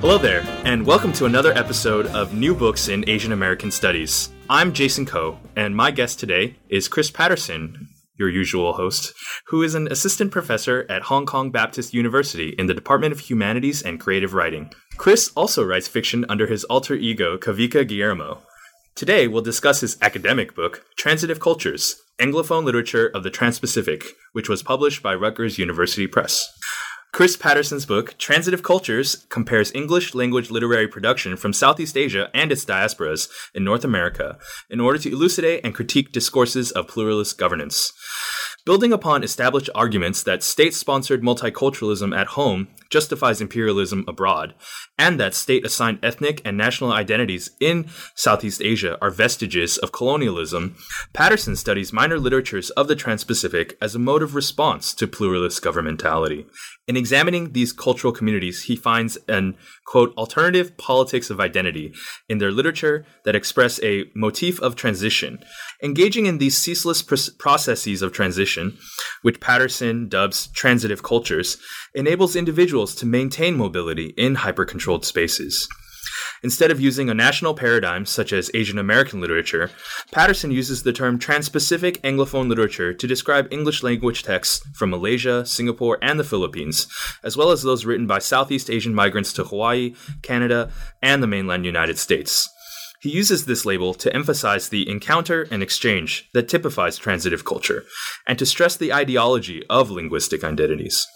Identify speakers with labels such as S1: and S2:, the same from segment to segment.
S1: Hello there, and welcome to another episode of New Books in Asian American Studies. I'm Jason Koh, and my guest today is Chris Patterson, your usual host, who is an assistant professor at Hong Kong Baptist University in the Department of Humanities and Creative Writing. Chris also writes fiction under his alter ego, Kawika Guillermo. Today, we'll discuss his academic book, Transitive Cultures Anglophone Literature of the Trans Pacific, which was published by Rutgers University Press. Chris Patterson's book, Transitive Cultures, compares English language literary production from Southeast Asia and its diasporas in North America in order to elucidate and critique discourses of pluralist governance. Building upon established arguments that state sponsored multiculturalism at home justifies imperialism abroad, and that state assigned ethnic and national identities in Southeast Asia are vestiges of colonialism, Patterson studies minor literatures of the Trans Pacific as a mode of response to pluralist governmentality. In examining these cultural communities, he finds an, quote, alternative politics of identity in their literature that express a motif of transition. Engaging in these ceaseless pr- processes of transition, which Patterson dubs transitive cultures, enables individuals to maintain mobility in hyper controlled spaces. Instead of using a national paradigm such as Asian American literature, Patterson uses the term Trans-Pacific Anglophone literature to describe English language texts from Malaysia, Singapore, and the Philippines, as well as those written by Southeast Asian migrants to Hawaii, Canada, and the mainland United States. He uses this label to emphasize the encounter and exchange that typifies transitive culture, and to stress the ideology of linguistic identities.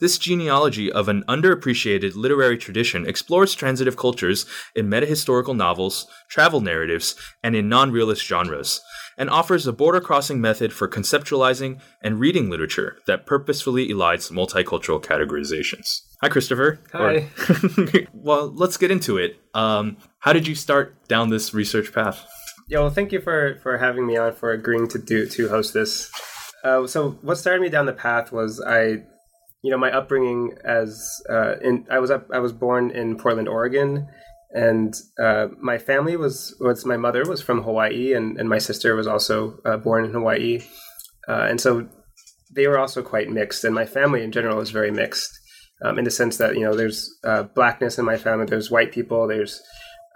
S1: This genealogy of an underappreciated literary tradition explores transitive cultures in metahistorical novels, travel narratives, and in non realist genres, and offers a border crossing method for conceptualizing and reading literature that purposefully elides multicultural categorizations. Hi, Christopher.
S2: Hi.
S1: Or- well, let's get into it. Um, how did you start down this research path?
S2: Yeah, well, thank you for for having me on for agreeing to do to host this. Uh, so, what started me down the path was I, you know, my upbringing as uh, in I was up I was born in Portland, Oregon, and uh, my family was was my mother was from Hawaii, and and my sister was also uh, born in Hawaii, uh, and so they were also quite mixed, and my family in general is very mixed. Um, in the sense that you know there's uh, blackness in my family, there's white people, there's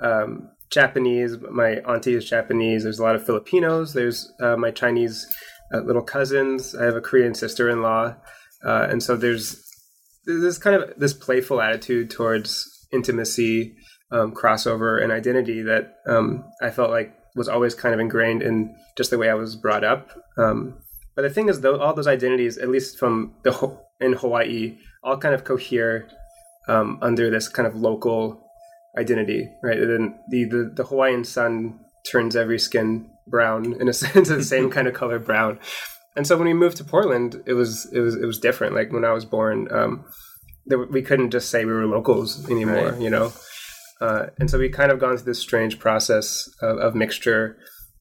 S2: um, Japanese. My auntie is Japanese. There's a lot of Filipinos. There's uh, my Chinese uh, little cousins. I have a Korean sister-in-law, uh, and so there's there's kind of this playful attitude towards intimacy, um, crossover, and identity that um, I felt like was always kind of ingrained in just the way I was brought up. Um, but the thing is, though, all those identities, at least from the in Hawaii, all kind of cohere um, under this kind of local identity, right? And then the, the, the Hawaiian sun turns every skin brown in a sense, the same kind of color brown. And so when we moved to Portland, it was it was it was different. Like when I was born, um, there, we couldn't just say we were locals anymore,
S1: Right.
S2: you know. Uh, and so we kind of gone through this strange process of, of mixture,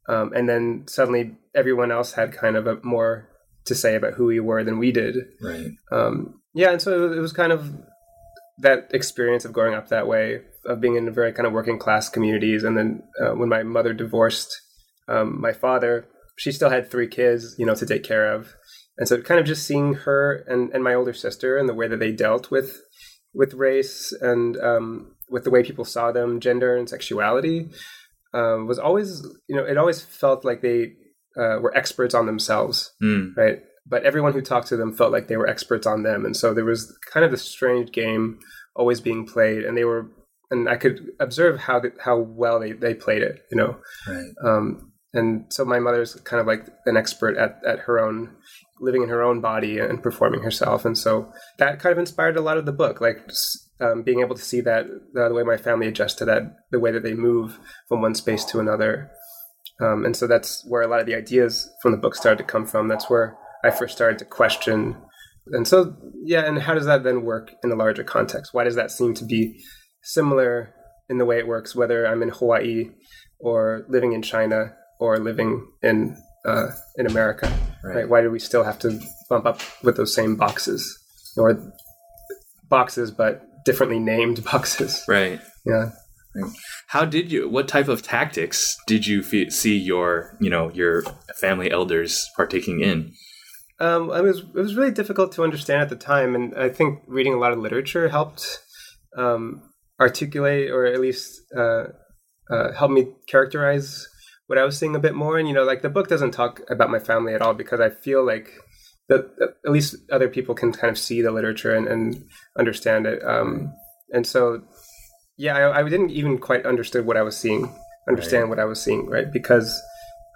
S2: um, and then suddenly everyone else had kind of a more to say about who we were than we did.
S1: Right.
S2: Um, yeah, and so it was kind of that experience of growing up that way, of being in a very kind of working class communities, and then uh, when my mother divorced um, my father, she still had three kids, you know, to take care of, and so kind of just seeing her and, and my older sister and the way that they dealt with with race and um, with the way people saw them, gender and sexuality, um, was always, you know, it always felt like they uh, were experts on themselves
S1: Mm.
S2: right? But everyone who talked to them felt like they were experts on them, and so there was kind of this strange game always being played, and they were, and I could observe how the, how well they, they played it, you know.
S1: Right.
S2: Um, and so my mother's kind of like an expert at at her own living in her own body and performing herself, and so that kind of inspired a lot of the book, like s- um, being able to see that the, the way my family adjusts to that, the way that they move from one space to another. Um, and so that's where a lot of the ideas from the book started to come from. That's where I first started to question and so yeah, and how does that then work in a larger context? Why does that seem to be similar in the way it works, whether I'm in Hawaii or living in China or living in uh, in America? Right. right? Why do we still have to bump up with those same boxes or boxes, but differently named boxes?
S1: Right.
S2: Yeah.
S1: How did you? What type of tactics did you fe- see your, you know, your family elders partaking in?
S2: Um, it was it was really difficult to understand at the time, and I think reading a lot of literature helped um, articulate, or at least uh, uh, help me characterize what I was seeing a bit more. And you know, like the book doesn't talk about my family at all because I feel like that at least other people can kind of see the literature and, and understand it. Um, and so, yeah, I, I, didn't even quite understand what I was seeing, understand right. what I was seeing, right? Because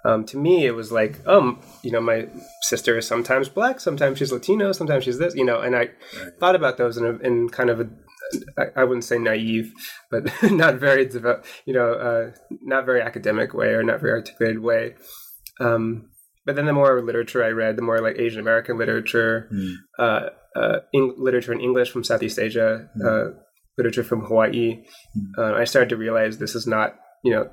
S2: um, to me, it was like, um, you know, my sister is sometimes black, sometimes she's Latino, sometimes she's this, you know, and I right. thought about those in, a, in kind of a, I wouldn't say naive, but not very, you know, uh, not very academic way or not very articulated way. Um, but then the more literature I read, the more like Asian American literature, mm. uh, uh, in, literature in English from Southeast Asia, mm. Literature from Hawaii, mm. I started to realize this is not, you know,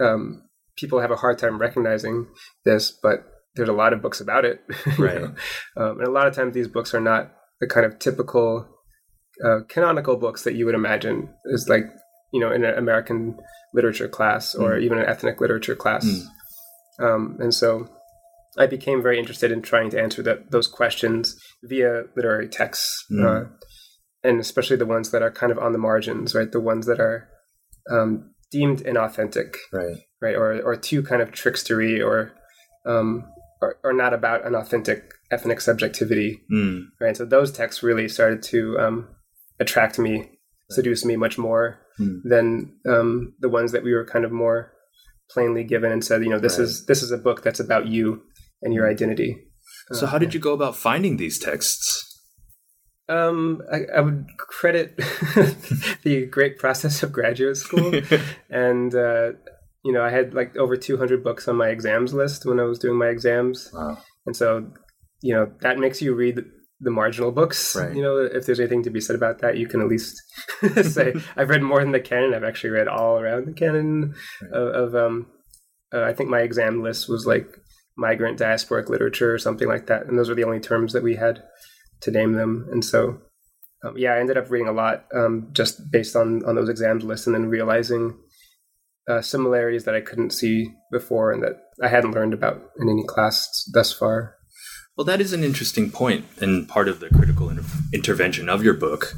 S2: um, people have a hard time recognizing this, but there's a lot of books about it.
S1: Right.
S2: um, and a lot of times these books are not the kind of typical uh, canonical books that you would imagine is like, you know, in an American literature class or mm. even an ethnic literature class. Mm. Um, and so I became very interested in trying to answer that, those questions via literary texts, mm. uh, and especially the ones that are kind of on the margins, right? The ones that are um, deemed inauthentic,
S1: right?
S2: Right, or or too kind of trickstery, or um, or, or not about an authentic ethnic subjectivity,
S1: mm.
S2: right? So those texts really started to um, attract me, right. seduce me much more mm. than um, the ones that we were kind of more plainly given and said, you know, this right. is this is a book that's about you and your hmm. identity.
S1: So, uh, how did you go about finding these texts?
S2: Um, I, I, would credit the great process of graduate school, and uh, you know, I had like over 200 books on my exams list when I was doing my exams,
S1: wow.
S2: and so you know that makes you read the marginal books.
S1: Right.
S2: You know, if there's anything to be said about that, you can at least say I've read more than the canon. I've actually read all around the canon right. of, of um, uh, I think my exam list was like migrant diasporic literature or something like that, and those were the only terms that we had to name them. And so, um, yeah, I ended up reading a lot um, just based on on those exams lists, and then realizing uh, similarities that I couldn't see before and that I hadn't learned about in any class thus far.
S1: Well, that is an interesting point and part of the critical intervention of your book.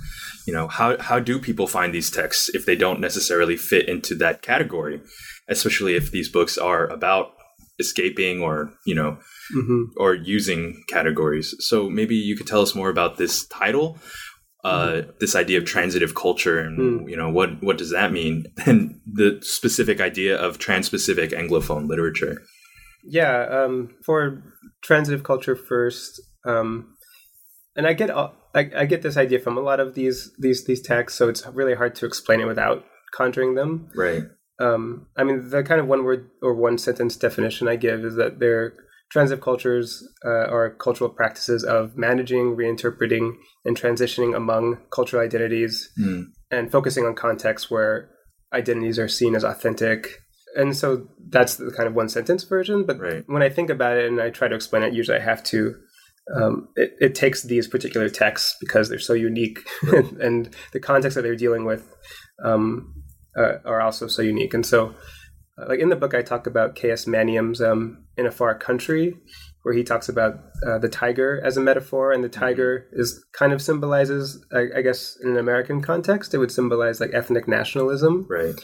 S1: You know, how how do people find these texts if they don't necessarily fit into that category, especially if these books are about escaping or you know
S2: mm-hmm.
S1: or using categories. So maybe you could tell us more about this title, uh, mm-hmm. this idea of transitive culture, and mm. you know what what does that mean, and the specific idea of trans-Pacific Anglophone literature.
S2: Yeah, um, for transitive culture first, um, and I get I, I get this idea from a lot of these these these texts, so it's really hard to explain it without conjuring them.
S1: Right.
S2: Um, I mean, the kind of one word or one sentence definition I give is that they're transitive cultures uh, are cultural practices of managing, reinterpreting, and transitioning among cultural identities
S1: mm.
S2: and focusing on contexts where identities are seen as authentic. And so that's the kind of one sentence version. But
S1: right.
S2: when I think about it and I try to explain it, usually I have to. Um, it, it, takes these particular texts because they're so unique right. and the context that they're dealing with um, uh, are also so unique. And so, uh, like in the book, I talk about K.S. Maniam's um, "In a Far Country," where he talks about uh, the tiger as a metaphor, and the mm-hmm. tiger is kind of symbolizes, I, I, guess, in an American context, it would symbolize like ethnic nationalism,
S1: right?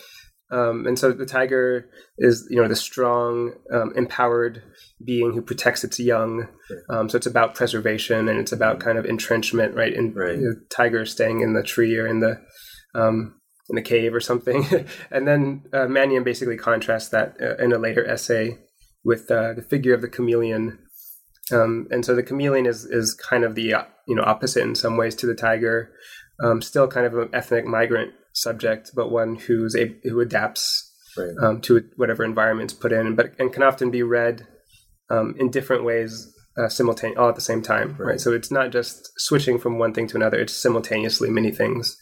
S2: Um, and so the tiger is, you know, the strong, um, empowered being who protects its young. Um, so it's about preservation and it's about mm-hmm. kind of entrenchment, right? In
S1: right.
S2: You know, tiger staying in the tree or in the um, in a cave or something. and then uh, Maniam basically contrasts that uh, in a later essay with uh, the figure of the chameleon. Um, and so the chameleon is is kind of the uh, you know opposite in some ways to the tiger. Um, still kind of an ethnic migrant subject, but one who's a who adapts
S1: right.
S2: um, to whatever environment's put in, but and can often be read um, in different ways uh, simultaneous all at the same time, right.
S1: Right.
S2: So it's not just switching from one thing to another; it's simultaneously many things.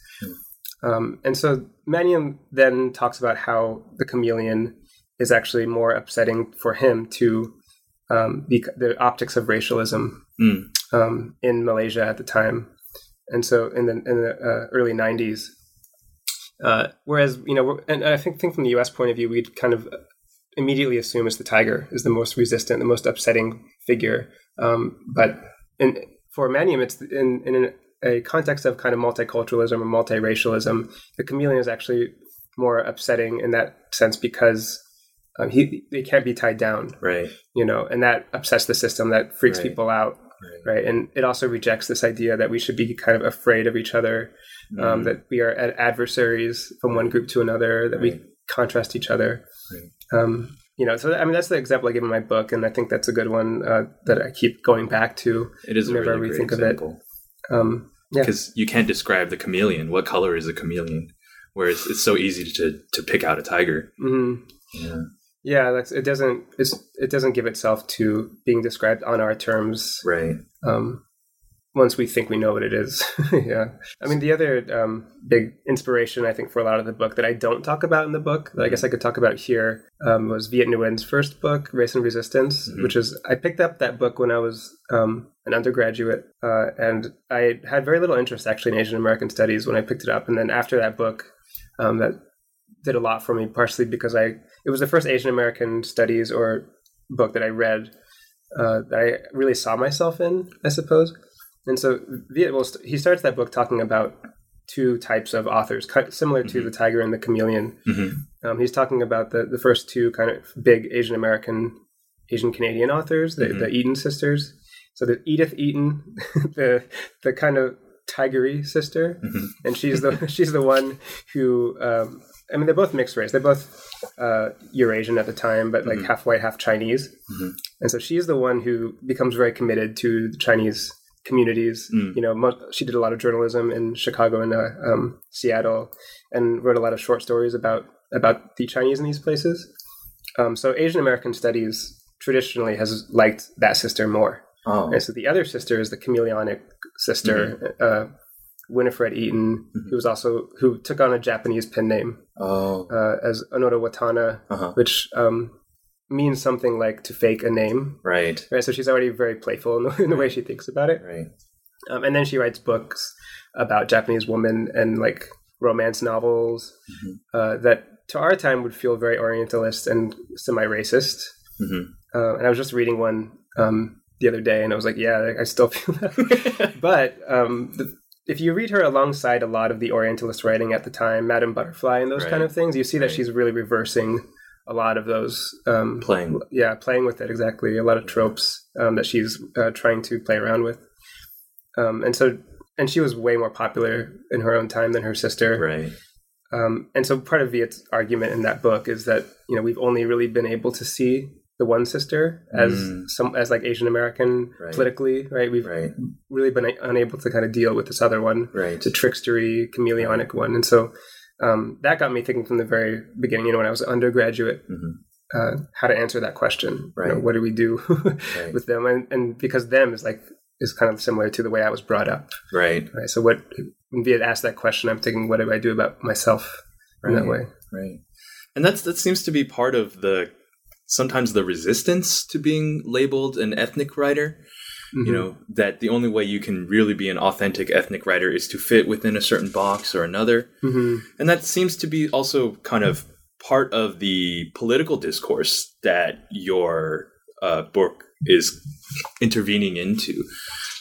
S2: Um, and so Maniam then talks about how the chameleon is actually more upsetting for him to um, be the optics of racialism
S1: Mm.
S2: um, in Malaysia at the time, and so in the in the uh, early '90s. Uh, whereas you know, and I think think from the U.S. point of view, we'd kind of immediately assume it's the tiger is the most resistant, the most upsetting figure. Um, but in, for Maniam, it's in in a context of kind of multiculturalism or multiracialism. The chameleon is actually more upsetting in that sense because um, he they can't be tied down,
S1: Right.
S2: you know, and that upsets the system. That freaks
S1: Right.
S2: people out
S1: Right.
S2: right? And it also rejects this idea that we should be kind of afraid of each other, um,
S1: Mm.
S2: that we are ad- adversaries from one group to another, that we contrast each other.
S1: Right.
S2: Um, you know, so I mean that's the example I give in my book, and I think that's a good one uh, that I keep going back to.
S1: It is a
S2: whenever I
S1: really great
S2: rethink of it. Um, yeah,
S1: because you can't describe the chameleon. What color is a chameleon? Whereas it's so easy to to pick out a tiger.
S2: hmm
S1: Yeah.
S2: yeah, that's it. Doesn't it's, it doesn't give itself to being described on our terms.
S1: Right.
S2: um, once we think we know what it is. yeah. I mean, the other um, big inspiration, I think, for a lot of the book that I don't talk about in the book, that I guess I could talk about here, um, was Viet Nguyen's first book, Race and Resistance,
S1: Mhm.
S2: which is, I picked up that book when I was um, an undergraduate, uh, and I had very little interest actually in Asian American studies when I picked it up. And then after that book, um, that did a lot for me, partially because I, it was the first Asian American studies or book that I read uh, that I really saw myself in, I suppose. And so Viet, well, he starts that book talking about two types of authors, similar to
S1: Mhm.
S2: the tiger and the chameleon.
S1: hmm
S2: Um, he's talking about the, the first two kind of big Asian American, Asian Canadian authors, the,
S1: Mhm.
S2: the Eaton sisters. So the Edith Eaton, the the kind of tigery sister,
S1: Mhm.
S2: and she's the she's the one who. Um, I mean, they're both mixed race. They're both uh, Eurasian at the time, but like
S1: Mhm.
S2: half white, half Chinese.
S1: Mhm.
S2: And so she's the one who becomes very committed to the Chinese communities.
S1: Mm.
S2: You know, mo- she did a lot of journalism in Chicago and uh, um, Seattle, and wrote a lot of short stories about about the Chinese in these places. Um, so Asian American studies traditionally has liked that sister more.
S1: Oh.
S2: And so the other sister is the chameleonic sister, uh, Winifred Eaton,
S1: Mhm.
S2: who was also who took on a Japanese pen name
S1: Oh.
S2: uh, as Onoto Watanna,
S1: Uh-huh.
S2: which um, means something like to fake a name.
S1: Right.
S2: Right, so she's already very playful in the, in the way she thinks about it,
S1: Right.
S2: um, and then she writes books about Japanese women and like romance novels
S1: Mhm.
S2: uh, that to our time would feel very Orientalist and semi-racist.
S1: hmm
S2: Uh, and I was just reading one um, the other day, and I was like, yeah, I still feel that. but um, the, if you read her alongside a lot of the Orientalist writing at the time, Madame Butterfly and those
S1: Right.
S2: kind of things, you see that
S1: Right.
S2: she's really reversing a lot of those. Um,
S1: Playing.
S2: yeah, playing with it exactly. A lot of tropes um, that she's uh, trying to play around with. Um, and so, and she was way more popular in her own time than her sister.
S1: Right.
S2: Um, and so, part of Viet's argument in that book is that you know we've only really been able to see the one sister as
S1: Mm.
S2: some as like Asian American
S1: Right.
S2: politically, right? We've
S1: Right.
S2: really been unable to kind of deal with this other one,
S1: Right.
S2: the trickstery, chameleonic one, and so um, that got me thinking from the very beginning. You know, when I was an undergraduate,
S1: Mhm.
S2: uh, how to answer that question. You know, what do we do
S1: Right.
S2: with them? And, and because them is like is kind of similar to the way I was brought up.
S1: Right.
S2: Right. So what when Viet asked that question, I'm thinking, what do I do about myself in that way?
S1: Right. And that's that seems to be part of the sometimes the resistance to being labeled an ethnic writer.
S2: Mm-hmm.
S1: You know, that the only way you can really be an authentic ethnic writer is to fit within a certain box or another.
S2: hmm
S1: And that seems to be also kind of part of the political discourse that your uh, book is intervening into.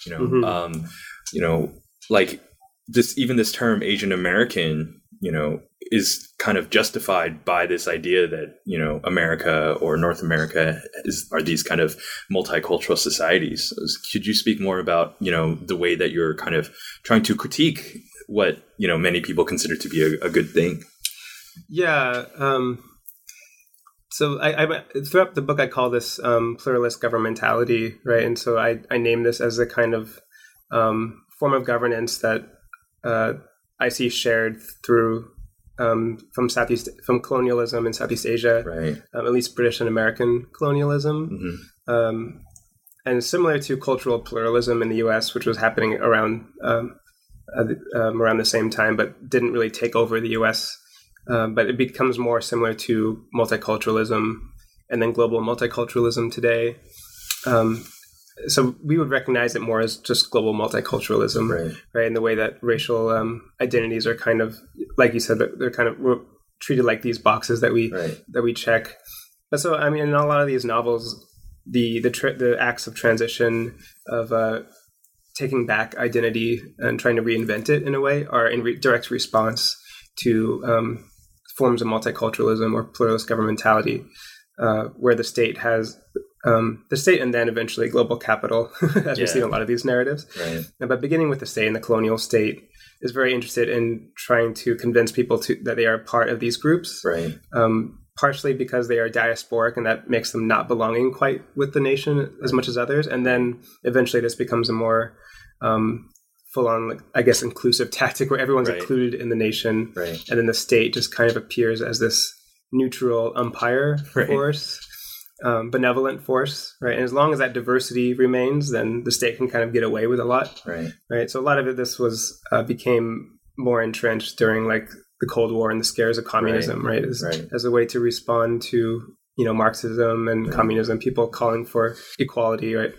S1: You know,
S2: Mhm.
S1: um, you know, like this even this term Asian American, you know, is kind of justified by this idea that you know America or North America is are these kind of multicultural societies. Could you speak more about you know the way that you're kind of trying to critique what you know many people consider to be a, a good thing?
S2: Yeah. Um, so I, I throughout the book I call this um, pluralist governmentality, right? And so I I name this as a kind of um, form of governance that uh, I see shared through um, from Southeast from colonialism in Southeast Asia,
S1: Right.
S2: um, at least British and American colonialism.
S1: hmm
S2: Um, and similar to cultural pluralism in the U.S., which was happening around um, uh, um, around the same time, but didn't really take over the U.S. Uh, but it becomes more similar to multiculturalism and then global multiculturalism today. Um, so we would recognize it more as just global multiculturalism,
S1: Right.
S2: right? In the way that racial um, identities are kind of, like you said, they're, kind of treated like these boxes that we
S1: Right.
S2: that we check. But so, I mean, in a lot of these novels, the the the acts of transition of uh, taking back identity and trying to reinvent it in a way are in re- direct response to um, forms of multiculturalism or pluralist governmentality, uh, where the state has um, the state and then eventually global capital, as we
S1: Yeah.
S2: see in a lot of these narratives.
S1: Right.
S2: But beginning with the state and the colonial state is very interested in trying to convince people to that they are part of these groups
S1: Right.
S2: um, partially because they are diasporic and that makes them not belonging quite with the nation as much as others. And then eventually this becomes a more um, full on, I guess, inclusive tactic where everyone's included in the nation.
S1: Right.
S2: And then the state just kind of appears as this neutral umpire force. Um, benevolent force, right? And as long as that diversity remains, then the state can kind of get away with a lot
S1: Right.
S2: right? So a lot of it, this was uh, became more entrenched during like the Cold War and the scares of communism, right? As,
S1: Right.
S2: as a way to respond to you know Marxism and
S1: Right.
S2: communism, people calling for equality, right?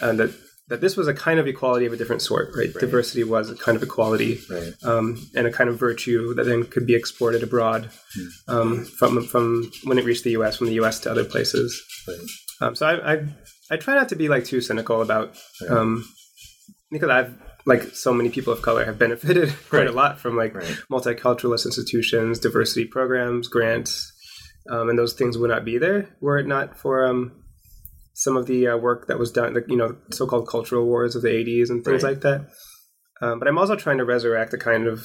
S2: And that that this was a kind of equality of a different sort, right?
S1: Right.
S2: Diversity was a kind of equality
S1: Right.
S2: um, and a kind of virtue that then could be exported abroad
S1: Hmm.
S2: um, from from when it reached the U.S. from the U.S. to other places.
S1: Right.
S2: Um, so I, I I try not to be like too cynical about um, because I've like so many people of color have benefited quite
S1: Right.
S2: a lot from like multiculturalist institutions, diversity programs, grants, um, and those things would not be there were it not for um, some of the uh, work that was done, like you know, so-called cultural wars of the '80s and things
S1: Right.
S2: like that. Um, but I'm also trying to resurrect a kind of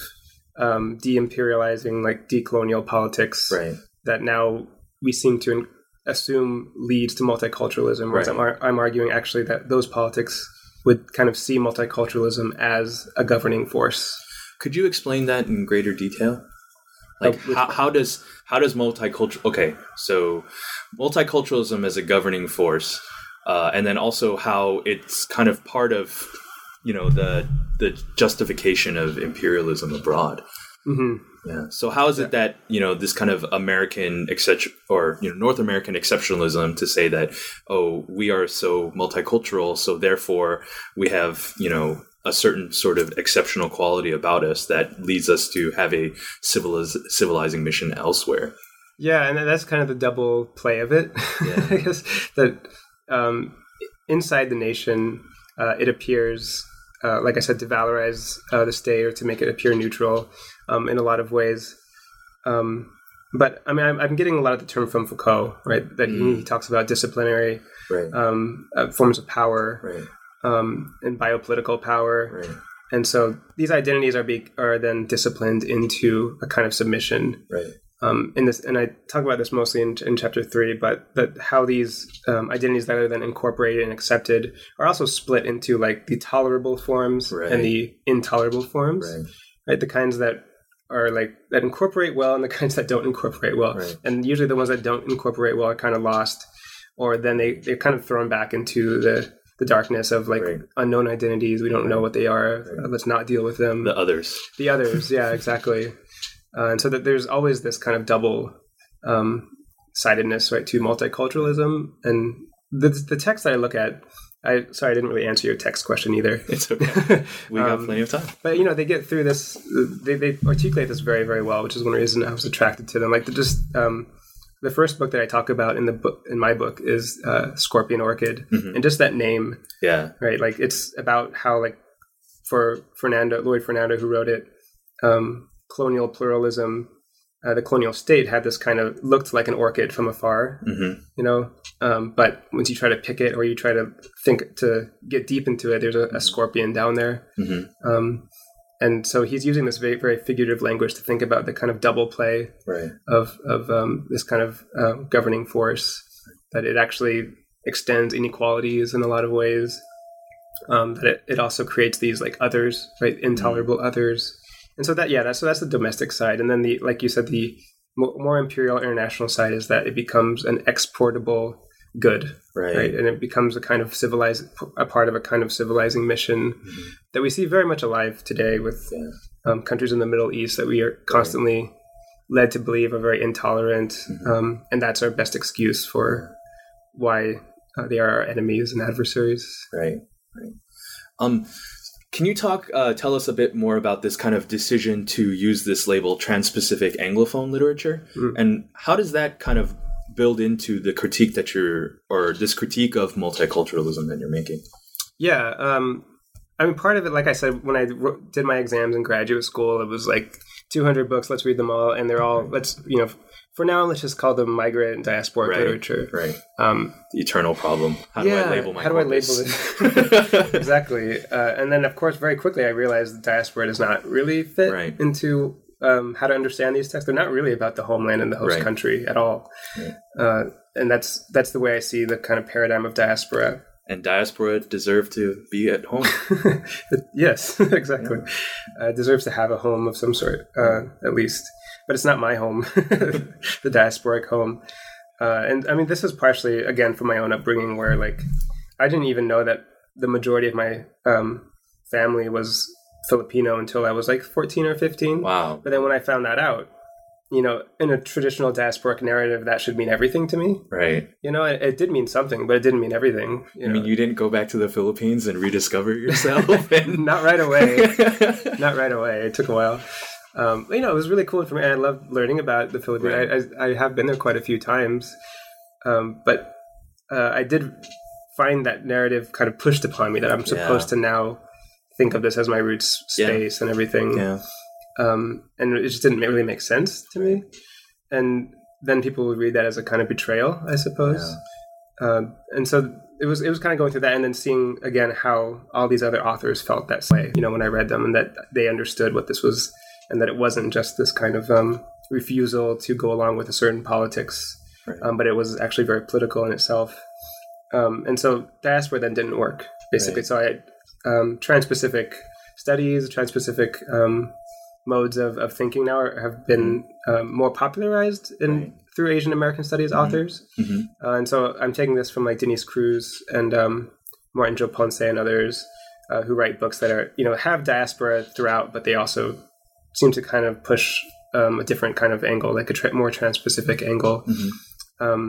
S2: um, de-imperializing, like decolonial politics
S1: Right.
S2: that now we seem to assume leads to multiculturalism. Whereas
S1: Right.
S2: I'm, ar- I'm arguing actually that those politics would kind of see multiculturalism as a governing force.
S1: Could you explain that in greater detail? Like
S2: with-
S1: how, how does how does multicultural okay so multiculturalism as a governing force uh, and then also how it's kind of part of you know the the justification of imperialism abroad.
S2: Hmm
S1: yeah. So how is it that you know this kind of american exception or you know north american exceptionalism to say that oh we are so multicultural so therefore we have you know a certain sort of exceptional quality about us that leads us to have a civiliz- civilizing mission elsewhere
S2: Yeah, and that's kind of the double play of it.
S1: Yeah.
S2: I guess that um, inside the nation, uh, it appears, uh, like I said, to valorize uh, the state or to make it appear neutral um, in a lot of ways. Um, but I mean, I'm, I'm getting a lot of the term from Foucault, right? That he,
S1: Mm.
S2: he talks about disciplinary
S1: right
S2: um, uh, forms of power
S1: right
S2: um, and biopolitical power,
S1: right
S2: and so these identities are be- are then disciplined into a kind of submission
S1: right
S2: um, in this, and I talk about this mostly in, in chapter three, but that how these um, identities that are then incorporated and accepted are also split into like the tolerable forms
S1: Right.
S2: and the intolerable forms,
S1: right
S2: right? The kinds that are like that incorporate well and the kinds that don't incorporate well,
S1: Right.
S2: and usually the ones that don't incorporate well are kind of lost, or then they they're kind of thrown back into the the darkness of like
S1: Right.
S2: unknown identities. We don't know what they are. Let's not deal with them
S1: the others
S2: the others yeah exactly uh, and so that there's always this kind of double um, sidedness right to multiculturalism. And the, the text that i look at i sorry i didn't really answer your text question either.
S1: It's okay. We got
S2: Um,
S1: plenty of time.
S2: but you know they get through this they, they articulate this very very well which is one reason i was attracted to them. Like the just um, the first book that i talk about in the book in my book is uh, scorpion orchid.
S1: Mhm.
S2: and just that name
S1: yeah.
S2: right? Like it's about how like for Fernando Lloyd Fernando who wrote it, um, colonial pluralism, uh, the colonial state had this kind of looked like an orchid from afar,
S1: hmm
S2: you know. Um, but once you try to pick it or you try to think to get deep into it, there's a, a scorpion down there.
S1: hmm
S2: Um, and so he's using this very, very figurative language to think about the kind of double play
S1: right.
S2: of of um, this kind of uh, governing force that it actually extends inequalities in a lot of ways um, that it, it also creates these like others right? Intolerable others and so that yeah that's so that's the domestic side and then the like you said the more imperial international side is that it becomes an exportable good,
S1: Right.
S2: right? And it becomes a kind of civilized, a part of a kind of civilizing mission
S1: Mhm.
S2: that we see very much alive today with
S1: Yeah.
S2: um, countries in the Middle East that we are constantly led to believe are very intolerant,
S1: Mhm.
S2: um, and that's our best excuse for why uh, they are our enemies and adversaries.
S1: Right. Right. Um, can you talk, uh, tell us a bit more about this kind of decision to use this label, Trans-Pacific Anglophone literature,
S2: Mm.
S1: and how does that kind of build into the critique that you're, or this critique of multiculturalism that you're making?
S2: Yeah, um, I mean, part of it, like I said, when I did my exams in graduate school, it was like 200 books. Let's read them all, and they're all let's you know. For now, let's just call them migrant and diasporic
S1: Right.
S2: literature.
S1: Right.
S2: Um,
S1: The eternal problem. How do
S2: yeah,
S1: I label my
S2: how do I label
S1: corpus?
S2: it? exactly. Uh, and then, of course, very quickly, I realized that diaspora does not really fit
S1: Right.
S2: into um, how to understand these texts. They're not really about the homeland and the host
S1: Right.
S2: country at all. Uh, and that's that's the way I see the kind of paradigm of diaspora.
S1: and diaspora deserve to be at home.
S2: yes, exactly. Uh, deserves to have a home of some sort, uh, at least. But it's not my home, the diasporic home. Uh, and I mean, this is partially, again, from my own upbringing, where like I didn't even know that the majority of my um, family was Filipino until I was like 14 or 15.
S1: Wow.
S2: But then when I found that out, you know, in a traditional diasporic narrative, that should mean everything to me.
S1: Right.
S2: You know, it, it did mean something, but it didn't mean everything. You
S1: I
S2: know?
S1: mean, you didn't go back to the Philippines and rediscover yourself. and...
S2: not right away. not right away. It took a while. Um, you know, it was really cool for me. I love learning about the Philippines.
S1: Right.
S2: I, I, I have been there quite a few times, um, but uh, I did find that narrative kind of pushed upon me that I'm supposed to now think of this as my roots
S1: Yeah.
S2: space and everything.
S1: yeah.
S2: Um, and it just didn't really make sense to me. And then people would read that as a kind of betrayal, I suppose. Um, and so it was it was kind of going through that, and then seeing again how all these other authors felt that way. You know, when I read them, and that they understood what this was, and that it wasn't just this kind of um, refusal to go along with a certain politics,
S1: Right.
S2: um, but it was actually very political in itself. Um, and so diaspora then didn't work basically.
S1: Right.
S2: So I had um, trans-Pacific studies, trans-Pacific um, modes of, of thinking now are, have been um, more popularized in
S1: Right.
S2: through Asian American studies
S1: Mhm.
S2: authors.
S1: Mhm.
S2: Uh, and so I'm taking this from like Denise Cruz and um, Martin Joe Ponce and others uh, who write books that are you know have diaspora throughout, but they also seem to kind of push um, a different kind of angle, like a tra- more trans-Pacific angle.
S1: Mhm.
S2: Um,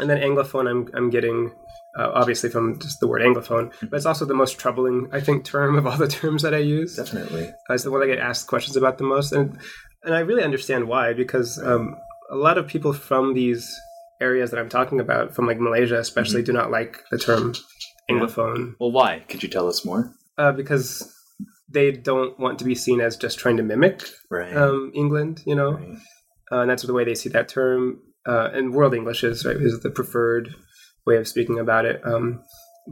S2: and then Anglophone, I'm I'm getting. Uh, obviously, from just the word Anglophone, but it's also the most troubling, I think, term of all the terms that I use.
S1: Definitely.
S2: Uh, it's the one I get asked questions about the most, and and I really understand why because um, a lot of people from these areas that I'm talking about, from like Malaysia especially, do not like the term Anglophone
S1: Well, why? Could you tell us more?
S2: uh, because they don't want to be seen as just trying to mimic
S1: Right.
S2: um, England, you know,
S1: right.
S2: uh, and that's the way they see that term. Uh, and world English is right is the preferred way of speaking about it. Um,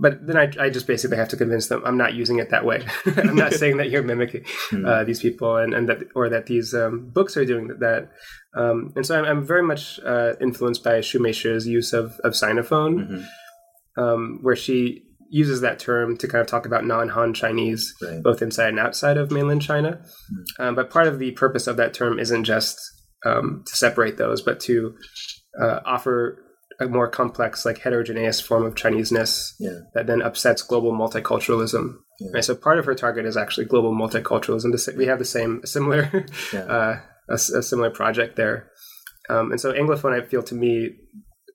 S2: but then I, I just basically have to convince them I'm not using it that way. I'm not saying that you're mimicking
S1: Hmm.
S2: uh, these people and, and that or that these um, books are doing that. Um, and so I'm, I'm very much uh, influenced by Shu use of, of Sinophone,
S1: Mhm.
S2: um, where she uses that term to kind of talk about non-Han Chinese,
S1: Right.
S2: both inside and outside of mainland China. Um, but part of the purpose of that term isn't just um, to separate those, but to uh, offer a more complex, like heterogeneous form of Chineseness
S1: Yeah.
S2: that then upsets global multiculturalism.
S1: Yeah.
S2: Right, so part of her target is actually global multiculturalism. We have the same, similar,
S1: Yeah.
S2: uh, a, a similar project there. Um, and so Anglophone, I feel to me,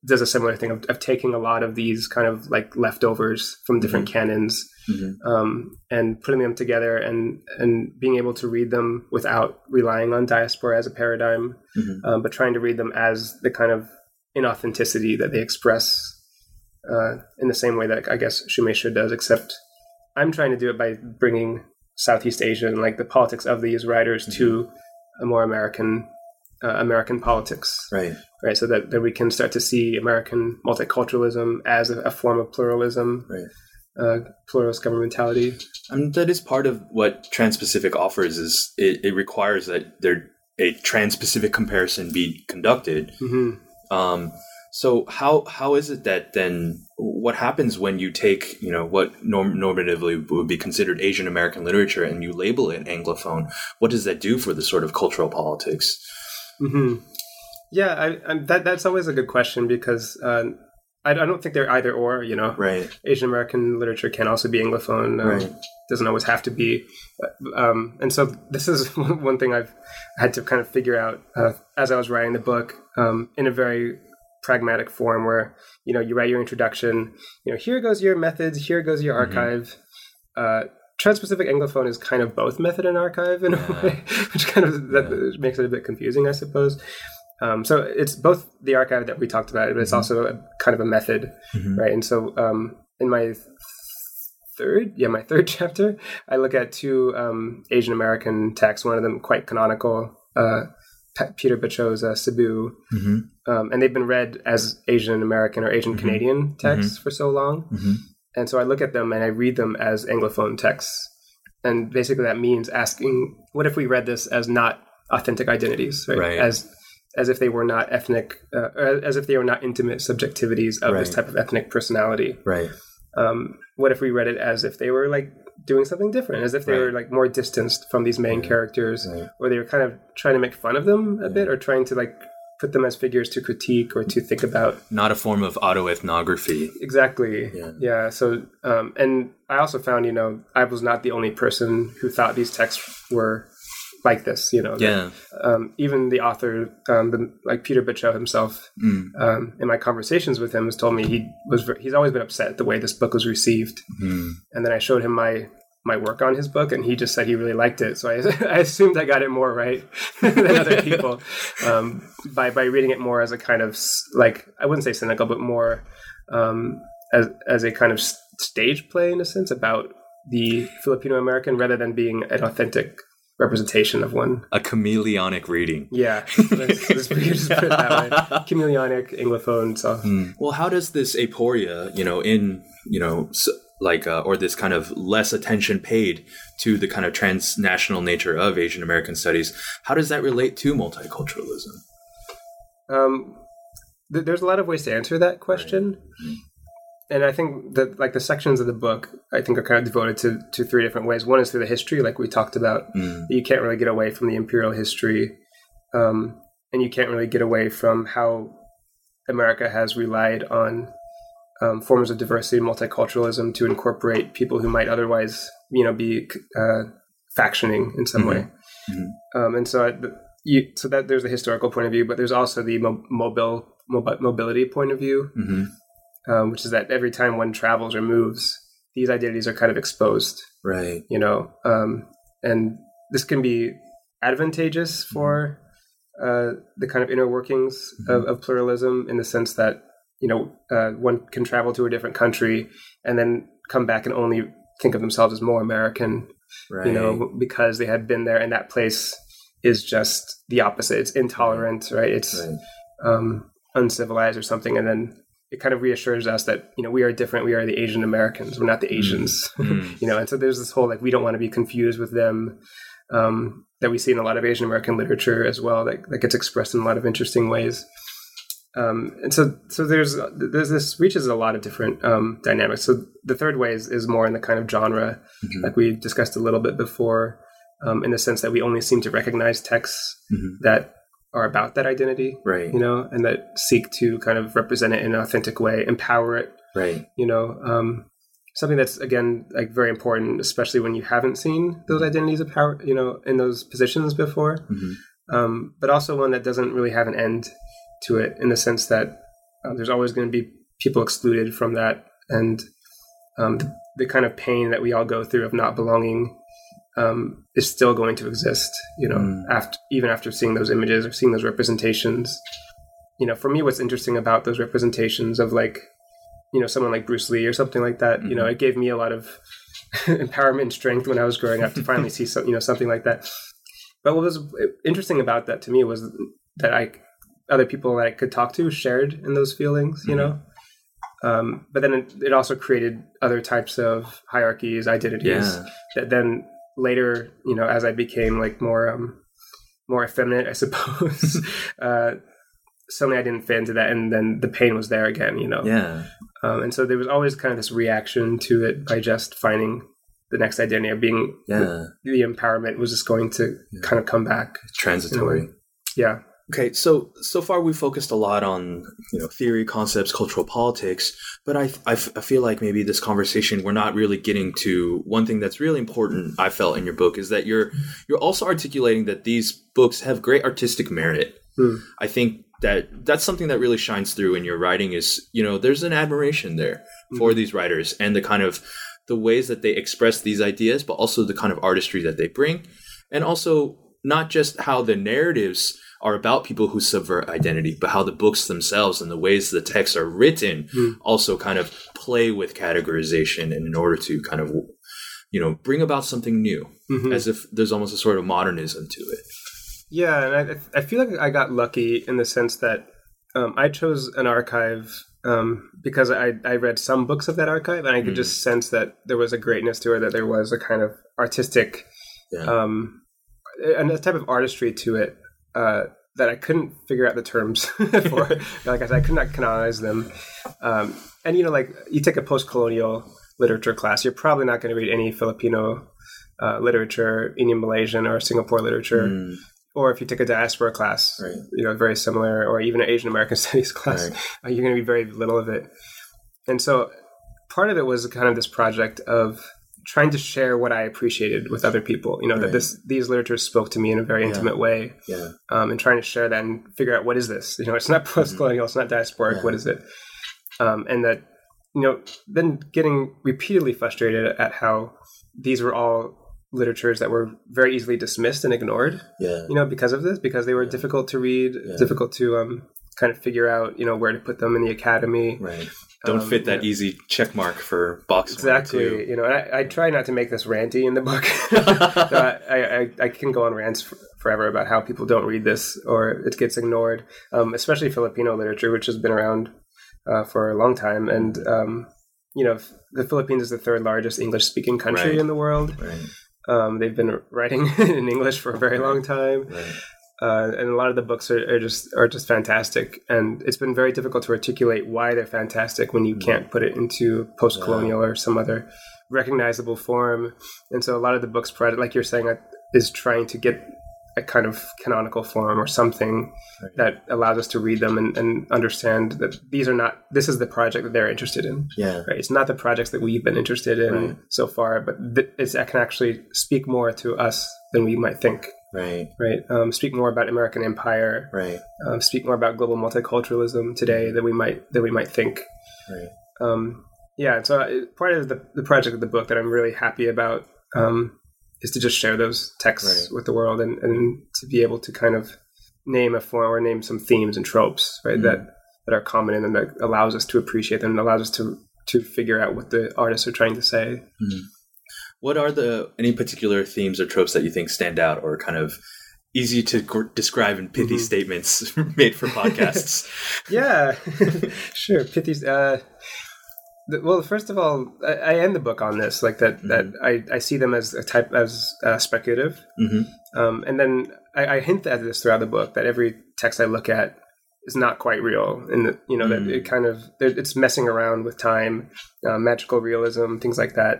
S2: does a similar thing of, of taking a lot of these kind of like leftovers from different canons
S1: Mhm.
S2: um, and putting them together and and being able to read them without relying on diaspora as a paradigm,
S1: Mhm.
S2: um, but trying to read them as the kind of inauthenticity that they express uh, in the same way that I guess Shu-mei Shih does, except I'm trying to do it by bringing Southeast Asia and like the politics of these writers to a more American uh, American politics
S1: Right.
S2: right? So that, that we can start to see American multiculturalism as a, a form of pluralism,
S1: Right.
S2: uh, pluralist governmentality.
S1: Mean, that is part of what Trans-Pacific offers. Is it, it requires that there a Trans-Pacific comparison be conducted.
S2: hmm
S1: Um, so how how is it that then what happens when you take you know what norm- normatively would be considered Asian American literature and you label it Anglophone? What does that do for the sort of cultural politics?
S2: Hmm Yeah, I, I, that that's always a good question because uh, I, I don't think they're either or. You know,
S1: Right.
S2: Asian American literature can also be Anglophone. Um,
S1: Right.
S2: Doesn't always have to be. Um, and so this is one thing I've had to kind of figure out uh, as I was writing the book um, in a very pragmatic form where, you know, you write your introduction, you know, here goes your methods, here goes your
S1: Mhm.
S2: archive. Uh, Trans-Pacific Anglophone is kind of both method and archive in
S1: Yeah.
S2: a way, which kind of that makes it a bit confusing, I suppose. Um, so it's both the archive that we talked about, but it's
S1: Mhm.
S2: also a, kind of a method
S1: Mhm.
S2: right? And so um, in my third, yeah, my third chapter, I look at two um, Asian American texts. One of them quite canonical, uh, Peter Bacho's uh, Cebu,
S1: Mhm.
S2: um, and they've been read as Asian American or Asian
S1: Mhm.
S2: Canadian texts for so long. And so I look at them and I read them as Anglophone texts. And basically that means asking, what if we read this as not authentic identities, right?
S1: Right.
S2: As as if they were not ethnic, uh, or as if they were not intimate subjectivities of this type of ethnic personality.
S1: Right.
S2: Um, what if we read it as if they were like doing something different, as if they were like more distanced from these main
S1: Yeah.
S2: characters,
S1: Right.
S2: or they were kind of trying to make fun of them a bit, or trying to like put them as figures to critique or to think about
S1: Not a form of autoethnography.
S2: Exactly.
S1: Yeah.
S2: Yeah. So, um, and I also found, you know, I was not the only person who thought these texts were like this. You know,
S1: Yeah.
S2: um, even the author, um, the, like Peter Bacho himself,
S1: Mm.
S2: um, in my conversations with him, has told me he was he's always been upset at the way this book was received.
S1: Mm.
S2: And then I showed him my my work on his book, and he just said he really liked it. So I, I assumed I got it more right than other people um, by by reading it more as a kind of like I wouldn't say cynical, but more um, as as a kind of stage play in a sense about the Filipino American rather than being an authentic representation of one.
S1: A chameleonic reading.
S2: Yeah, let's, let's just put it that way. Chameleonic Anglophone. So
S1: Mm. Well, how does this aporia, you know, in you know, s- like, uh, or this kind of less attention paid to the kind of transnational nature of Asian American studies, how does that relate to multiculturalism?
S2: Um, th- there's a lot of ways to answer that question,
S1: Mhm.
S2: and I think that like the sections of the book, I think are kind of devoted to to three different ways. One is through the history, like we talked about.
S1: Mm.
S2: You can't really get away from the imperial history, um, and you can't really get away from how America has relied on um, forms of diversity and multiculturalism to incorporate people who might otherwise, you know, be uh, factioning in some
S1: Mhm.
S2: way.
S1: Mhm.
S2: Um, and so, I, you, so that there's the historical point of view, but there's also the mo- mobile mobi- mobility point of view,
S1: hmm
S2: um, which is that every time one travels or moves, these identities are kind of exposed
S1: Right.
S2: you know um, and this can be advantageous for uh, the kind of inner workings of, of pluralism in the sense that you know uh, one can travel to a different country and then come back and only think of themselves as more american
S1: Right.
S2: you know because they had been there and that place is just the opposite. It's intolerant right? It's
S1: Right.
S2: um, uncivilized or something. And then it kind of reassures us that you know we are different. We are the asian americans. We're not the asians.
S1: Mm.
S2: you know and so there's this whole like we don't want to be confused with them um, that we see in a lot of asian american literature as well that, that gets expressed in a lot of interesting ways um, and so so there's there's this reaches a lot of different um, dynamics so the third way is, is more in the kind of genre
S1: Mhm.
S2: like we discussed a little bit before um, in the sense that we only seem to recognize texts
S1: Mhm.
S2: that are about that identity
S1: Right.
S2: you know and that seek to kind of represent it in an authentic way empower it
S1: Right.
S2: you know um, something that's again like very important especially when you haven't seen those identities of power you know in those positions before
S1: Mhm.
S2: um, but also one that doesn't really have an end to it in the sense that uh, there's always going to be people excluded from that. And um, the, the kind of pain that we all go through of not belonging um, is still going to exist you know
S1: Mm.
S2: after even after seeing those images or seeing those representations. You know for me what's interesting about those representations of like you know someone like bruce lee or something like that you know it gave me a lot of empowerment and strength when i was growing up to finally see some, you know something like that. But what was interesting about that to me was that i other people that i could talk to shared in those feelings you know um, but then it, it also created other types of hierarchies identities
S1: Yeah.
S2: that then later you know as i became like more um more effeminate i suppose uh suddenly i didn't fit into that and then the pain was there again you know
S1: Yeah.
S2: um, and so there was always kind of this reaction to it by just finding the next identity of being
S1: Yeah.
S2: the empowerment was just going to
S1: Yeah.
S2: kind of come back
S1: Transitory.
S2: yeah
S1: Okay, so so far we've focused a lot on you know theory, concepts, cultural politics, but I, I, f- I feel like maybe this conversation we're not really getting to one thing that's really important. I felt in your book is that you're you're also articulating that these books have great artistic merit.
S2: Hmm.
S1: I think that that's something that really shines through in your writing. Is you know there's an admiration there for these writers and the kind of the ways that they express these ideas, but also the kind of artistry that they bring, and also not just how the narratives are about people who subvert identity, but how the books themselves and the ways the texts are written also kind of play with categorization and in order to kind of you know bring about something new
S2: Mhm.
S1: as if there's almost a sort of modernism to it
S2: Yeah, and I, I feel like I got lucky in the sense that um, I chose an archive um, because I, I read some books of that archive, and I could
S1: Mm.
S2: just sense that there was a greatness to it, that there was a kind of artistic,
S1: Yeah.
S2: um, and a type of artistry to it uh, that I couldn't figure out the terms for. like I said, I could not canonize them. Um, and you know, like you take a post-colonial literature class, you're probably not going to read any Filipino uh, literature, Indian Malaysian, or Singapore literature
S1: Mm,
S2: or if you take a diaspora class,
S1: Right.
S2: you know, very similar, or even an Asian American Studies class,
S1: Right.
S2: uh, you're going to be very little of it. And so, part of it was kind of this project of trying to share what I appreciated with other people. You know, that this these literatures spoke to me in a very
S1: Yeah.
S2: intimate way,
S1: yeah
S2: um, and trying to share that and figure out what is this. You know, it's not post-colonial, it's not diasporic.
S1: Yeah.
S2: What is it? Um, and that you know, then getting repeatedly frustrated at how these were all literatures that were very easily dismissed and ignored
S1: yeah
S2: you know, because of this, because they were difficult to read,
S1: Yeah.
S2: difficult to um, kind of figure out, you know, where to put them in the academy.
S1: right don't
S2: Um,
S1: fit that
S2: yeah.
S1: easy check mark for box
S2: Exactly. You know, I, I try not to make this ranty in the book. So I, I, I can go on rants f- forever about how people don't read this or it gets ignored, um, especially Filipino literature, which has been around uh, for a long time. And, um, you know, the Philippines is the third largest English speaking country
S1: Right.
S2: in the world.
S1: right
S2: Um, they've been writing in English for a very long time. Uh, and a lot of the books are, are just are just fantastic. And it's been very difficult to articulate why they're fantastic when you can't put it into post-colonial or some other recognizable form. And so a lot of the books, like you're saying, uh, is trying to get a kind of canonical form or something
S1: Right.
S2: that allows us to read them and, and understand that these are not this is the project that they're interested in
S1: yeah
S2: right it's not the projects that we've been interested in
S1: Right.
S2: so far but th- it's, it can actually speak more to us than we might think
S1: right
S2: right? Um, speak more about American empire,
S1: right
S2: um, speak more about global multiculturalism today than we might than we might think.
S1: right
S2: Um, yeah, so uh, part of the, the project of the book that I'm really happy about um, is to just share those texts
S1: Right.
S2: with the world and, and to be able to kind of name a form or name some themes and tropes, right?
S1: Mhm.
S2: That that are common and that allows us to appreciate them and allows us to to figure out what the artists are trying to say.
S1: What are the any particular themes or tropes that you think stand out or kind of easy to gr- describe in pithy
S2: Mhm.
S1: statements made for podcasts?
S2: Yeah, sure. Pithy. Uh, th- well, first of all, I, I end the book on this, like that. That I, I see them as a type as uh, speculative,
S1: hmm
S2: um, and then I, I hint at this throughout the book that every text I look at is not quite real, and that you know
S1: Mm.
S2: that it kind of it's messing around with time, uh, magical realism, things like that.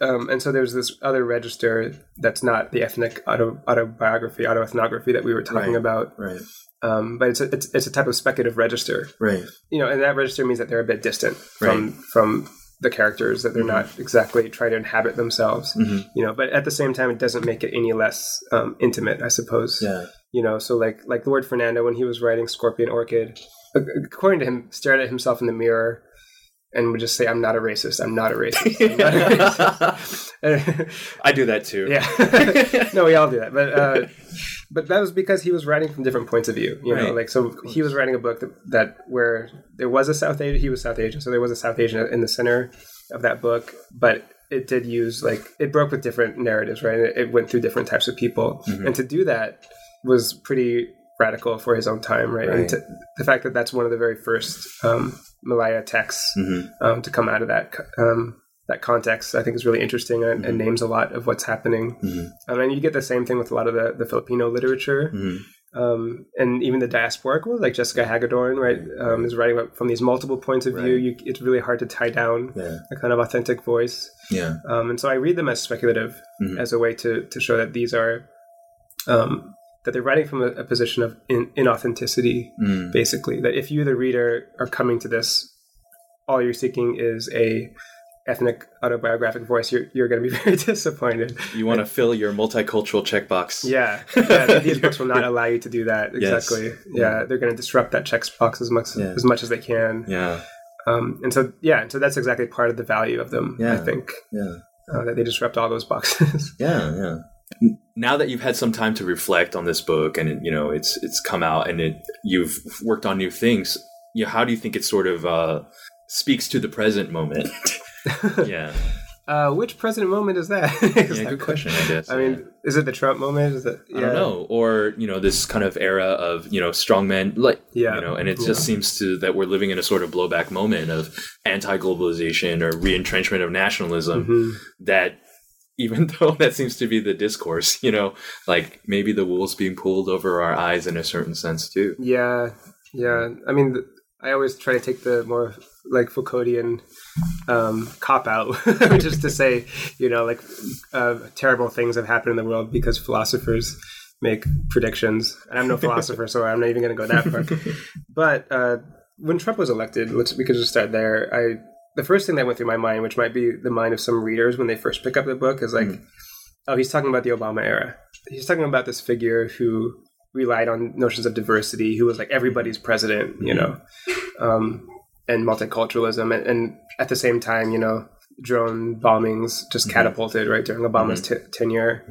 S2: Um, and so there's this other register that's not the ethnic auto, autobiography, autoethnography that we were talking
S1: Right.
S2: about,
S1: Right.
S2: um, but it's a, it's it's a type of speculative register
S1: Right.
S2: you know, and that register means that they're a bit distant from from the characters that they're
S1: Mhm.
S2: not exactly trying to inhabit themselves.
S1: hmm
S2: You know, but at the same time, it doesn't make it any less um, intimate, I suppose.
S1: Yeah.
S2: You know, so like like Lloyd Fernando when he was writing Scorpion Orchid, according to him, stared at himself in the mirror and would just say, "I'm not a racist. I'm not a racist." I'm not a racist."
S1: I do that too.
S2: yeah, no, we all do that, but uh, but that was because he was writing from different points of view. You know,
S1: Right.
S2: like so he was writing a book that, that where there was a South Asian. He was South Asian, so there was a South Asian in the center of that book, but it did use like it broke with different narratives, right? It, it went through different types of people,
S1: Mhm.
S2: and to do that was pretty radical for his own time, right?
S1: Right.
S2: And to, the fact that that's one of the very first um, Malaya texts
S1: hmm
S2: um, to come out of that um, that context, I think is really interesting and, and
S1: Mhm.
S2: names a lot of what's happening.
S1: hmm
S2: Um, and you get the same thing with a lot of the, the Filipino literature,
S1: hmm
S2: um, and even the diasporic ones, like Jessica Hagedorn, right, um, is writing about- from these multiple points of view. You, it's really hard to tie down
S1: Yeah.
S2: a kind of authentic voice,
S1: Yeah.
S2: um, and so I read them as speculative,
S1: Mhm.
S2: as a way to to show that these are um, that they're writing from a, a position of in, inauthenticity,
S1: Mm.
S2: basically. That if you, the reader, are coming to this, all you're seeking is a ethnic autobiographic voice. You're you're going to be very disappointed.
S1: You want to fill your multicultural checkbox.
S2: Yeah, yeah. These books will not allow you to do that.
S1: Yes.
S2: Exactly. Yeah, they're going to disrupt that checkbox as much
S1: Yeah.
S2: as much as they can.
S1: Yeah.
S2: Um, and so yeah, and so that's exactly part of the value of them.
S1: Yeah.
S2: I think
S1: Yeah.
S2: uh, that they disrupt all those boxes.
S1: Yeah, yeah. Now that you've had some time to reflect on this book, and it, you know it's it's come out, and it you've worked on new things. You know, how do you think it sort of uh, speaks to the present moment? yeah,
S2: uh, which present moment is that?
S1: yeah. Good question, I guess.
S2: I mean, is it the Trump moment? Is it?
S1: I don't know, or you know, this kind of era of you know strongmen, like
S2: Yeah.
S1: you know, and it
S2: Yeah.
S1: just seems to that we're living in a sort of blowback moment of anti-globalization or re-entrenchment of nationalism.
S2: Mhm.
S1: that even though that seems to be the discourse, you know, like maybe the wool's being pulled over our eyes in a certain sense too.
S2: Yeah, yeah. I mean, I always try to take the more like Foucauldian um, cop out, which is to say, you know, like uh, terrible things have happened in the world because philosophers make predictions. And I'm no philosopher, so I'm not even going to go that far. But uh, when Trump was elected, let's we could just start there. I the first thing that went through my mind, which might be the mind of some readers when they first pick up the book, is like, oh, he's talking about the Obama era. He's talking about this figure who relied on notions of diversity, who was like everybody's president, you know, um, and multiculturalism, and, and at the same time, you know, drone bombings just catapulted right during Obama's t- tenure.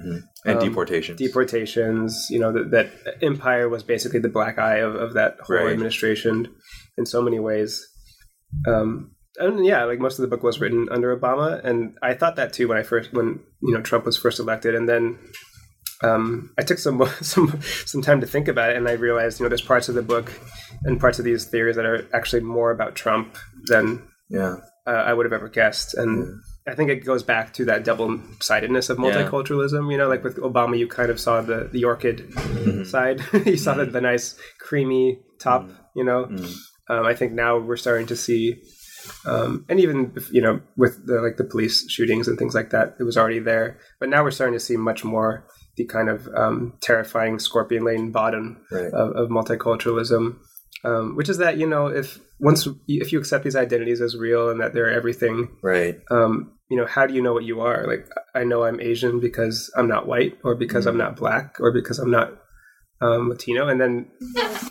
S1: And
S2: Um,
S1: deportations.
S2: deportations you know that, that empire was basically the black eye of, of that whole
S1: Right.
S2: administration in so many ways. Um and yeah like most of the book was written under obama and i thought that too when i first when you know trump was first elected and then um, I took some some some time to think about it, and I realized, you know, there's parts of the book and parts of these theories that are actually more about Trump than
S1: yeah.
S2: uh, I would have ever guessed. And I think it goes back to that double sidedness of multiculturalism. You know, like with Obama, you kind of saw the, the orchid side, you saw the, the nice creamy top, you know. Um, I think now we're starting to see. Um, and even you know with the like the police shootings and things like that, it was already there. But now we're starting to see much more the kind of um, terrifying scorpion lane bottom
S1: Right.
S2: of, of multiculturalism, um, which is that you know if once if you accept these identities as real and that they're everything,
S1: Right.
S2: um, you know how do you know what you are? Like I know I'm Asian because I'm not white, or because I'm not black, or because I'm not um, Latino, and then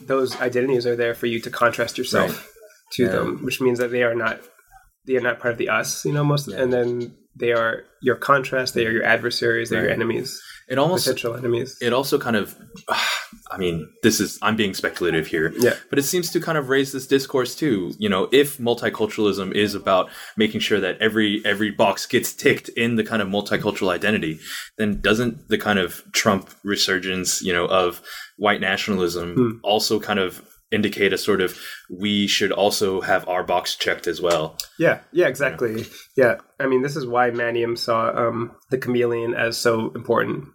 S2: those identities are there for you to contrast yourself
S1: Right.
S2: To
S1: Yeah.
S2: them, which means that they are not they are not part of the us, you know, most, and then they are your contrast, they are your adversaries, they're your enemies,
S1: It almost
S2: potential enemies.
S1: it also kind of I mean, this is I'm being speculative here.
S2: Yeah.
S1: But it seems to kind of raise this discourse too. You know, if multiculturalism is about making sure that every every box gets ticked in the kind of multicultural identity, then doesn't the kind of Trump resurgence, you know, of white nationalism
S2: Hmm.
S1: also kind of indicate a sort of we should also have our box checked as well.
S2: Yeah, yeah, exactly. Yeah, I mean, this is why Maniam saw um, the chameleon as so important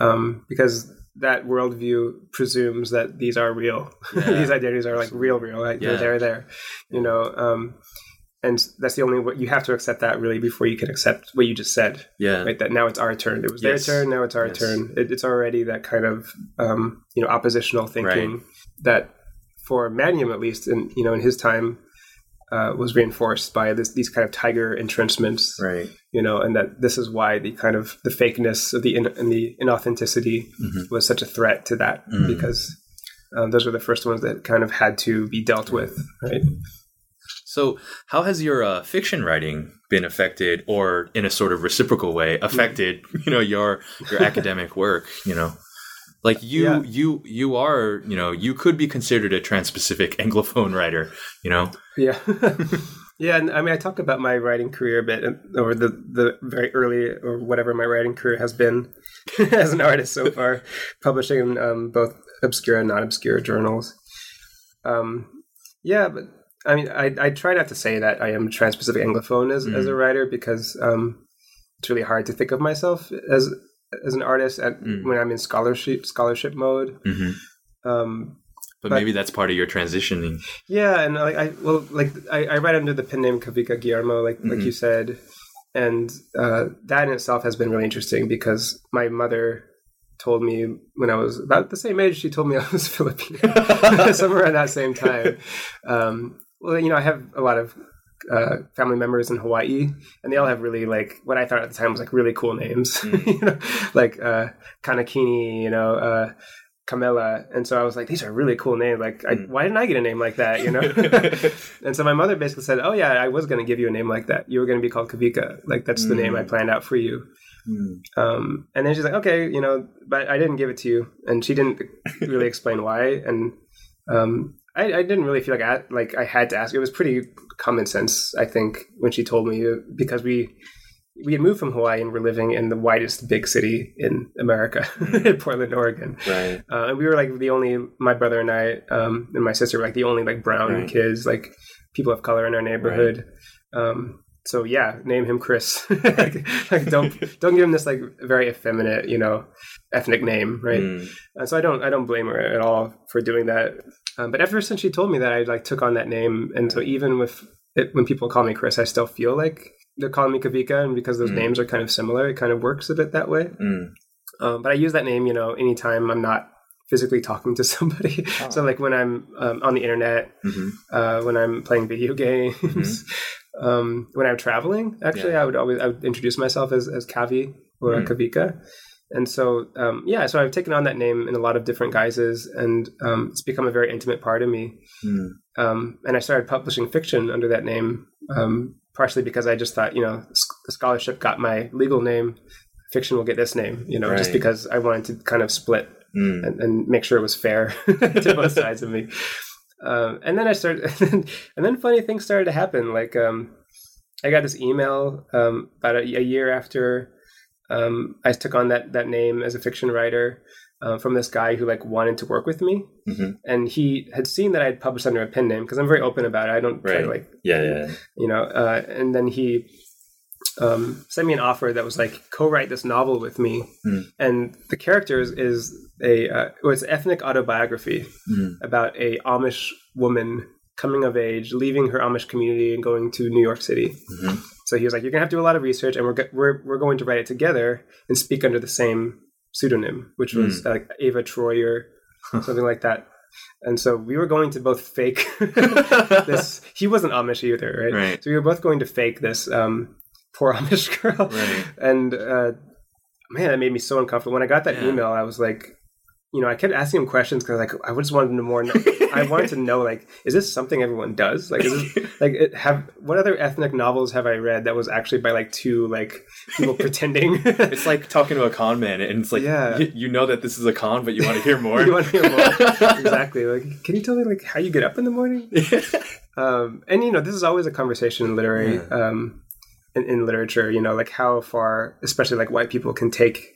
S2: um, because that worldview presumes that these are real.
S1: Yeah.
S2: these identities are like real, real. Like
S1: Yeah.
S2: they're, they're there, you know. Um, and that's the only way you have to accept that really before you can accept what you just said.
S1: Yeah.
S2: Right, that now it's our turn. It was
S1: Yes.
S2: their turn. Now it's our
S1: Yes.
S2: turn. It, it's already that kind of um, you know oppositional thinking
S1: Right.
S2: that for Maniam at least, in you know in his time, uh, was reinforced by this, these kind of tiger entrenchments.
S1: Right.
S2: You know, and that this is why the kind of the fakeness of the in, and the inauthenticity
S1: Mm-hmm.
S2: was such a threat to that because um, those were the first ones that kind of had to be dealt with. Right.
S1: So, how has your uh, fiction writing been affected, or in a sort of reciprocal way, affected? You know, your your academic work. You know, like you
S2: Yeah.
S1: you you are you know you could be considered a trans-Pacific anglophone writer. You know,
S2: Yeah. yeah, and I mean, I talk about my writing career a bit uh, over the, the very early or whatever my writing career has been as an artist so far, publishing in um, both obscure and non obscure journals. Um, yeah, but I mean, I, I try not to say that I am trans Pacific Anglophone as, as a writer because um, it's really hard to think of myself as as an artist at,
S1: Mm.
S2: when I'm in scholarship scholarship mode.
S1: Mhm.
S2: Um,
S1: but,
S2: But-
S1: maybe that's part of your transitioning.
S2: yeah, and like I well, like I, I write under the pen name Kawika Guillermo, like like you said, and uh, that in itself has been really interesting because my mother told me when I was about the same age. She told me I was Filipino, somewhere around that same time. Um, well, you know, I have a lot of uh, family members in Hawaii, and they all have really like what I thought at the time was like really cool names,
S1: Mm.
S2: you know, like uh, Kanakini, you know, uh, Camilla, and so I was like, these are really cool names. Like, I,
S1: Mm.
S2: why didn't I get a name like that? You know, and so my mother basically said, "Oh yeah, I was going to give you a name like that. You were going to be called Kawika. Like that's the name I
S1: Mm.
S2: planned out for you."
S1: Mm.
S2: Um, and then she's like, okay, you know, but I didn't give it to you. And she didn't really explain why. And um, I, I didn't really feel like I, like I had to ask. It was pretty common sense, I think, when she told me because we we had moved from Hawaii and we're living in the whitest big city in America, Portland, Oregon.
S1: Right.
S2: Uh, and we were like the only, my brother and I um, and my sister were like the only like brown
S1: Right.
S2: kids, like people of color in our neighborhood. Um, so yeah, name him Chris. like, like, don't don't give him this like very effeminate, you know, ethnic name, right?
S1: Mm.
S2: And so I don't I don't blame her at all for doing that. Um, but ever since she told me that, I like took on that name, and so even with it, when people call me Chris, I still feel like they're calling me Kawika, and because those
S1: Mm.
S2: names are kind of similar, it kind of works a bit that way.
S1: Mm.
S2: Um, but I use that name, you know, anytime I'm not physically talking to somebody. So like when I'm um, on the internet,
S1: Mhm.
S2: uh, when I'm playing video games, um, when I'm traveling, actually,
S1: Yeah.
S2: I would always I would introduce myself as as Kavi or
S1: Mm.
S2: Kawika. And so, um, yeah, so I've taken on that name in a lot of different guises, and um, it's become a very intimate part of me.
S1: Mm.
S2: Um, and I started publishing fiction under that name, um, partially because I just thought, you know, the scholarship got my legal name, fiction will get this name, you know, just because I wanted to kind of split
S1: Mm.
S2: and, and make sure it was fair to both sides of me. Um, and then I started, and then funny things started to happen. Like um, I got this email um, about a, a year after um, I took on that that name as a fiction writer uh, from this guy who like wanted to work with me,
S1: Mhm.
S2: and he had seen that I had published under a pen name because I'm very open about it. I don't try to like
S1: Yeah, yeah.
S2: you know. Uh, and then he um, sent me an offer that was like co-write this novel with me,
S1: Hmm.
S2: and the characters is a uh, it was ethnic autobiography
S1: Mm.
S2: about a Amish woman coming of age, leaving her Amish community and going to New York City.
S1: Mhm.
S2: So he was like, "You're gonna have to do a lot of research, and we're go- we're we're going to write it together and speak under the same pseudonym, which was like Ava Troyer, something like that." And so we were going to both fake this. He wasn't Amish either, right?
S1: Right.
S2: So we were both going to fake this um, poor Amish girl,
S1: Right.
S2: and uh, man, that made me so uncomfortable. When I got that
S1: Yeah.
S2: email, I was like, you know, I kept asking him questions because like I just wanted to know more. I wanted to know like, is this something everyone does? Like, is this like it, have what other ethnic novels have I read that was actually by like two like people pretending?
S1: It's like talking to a con man, and it's like
S2: Yeah.
S1: y- you know that this is a con, but you want to hear more.
S2: you want to hear more? exactly. Like, can you tell me like how you get up in the morning? um, and you know this is always a conversation in literary um, in, in literature you know like how far especially like white people can take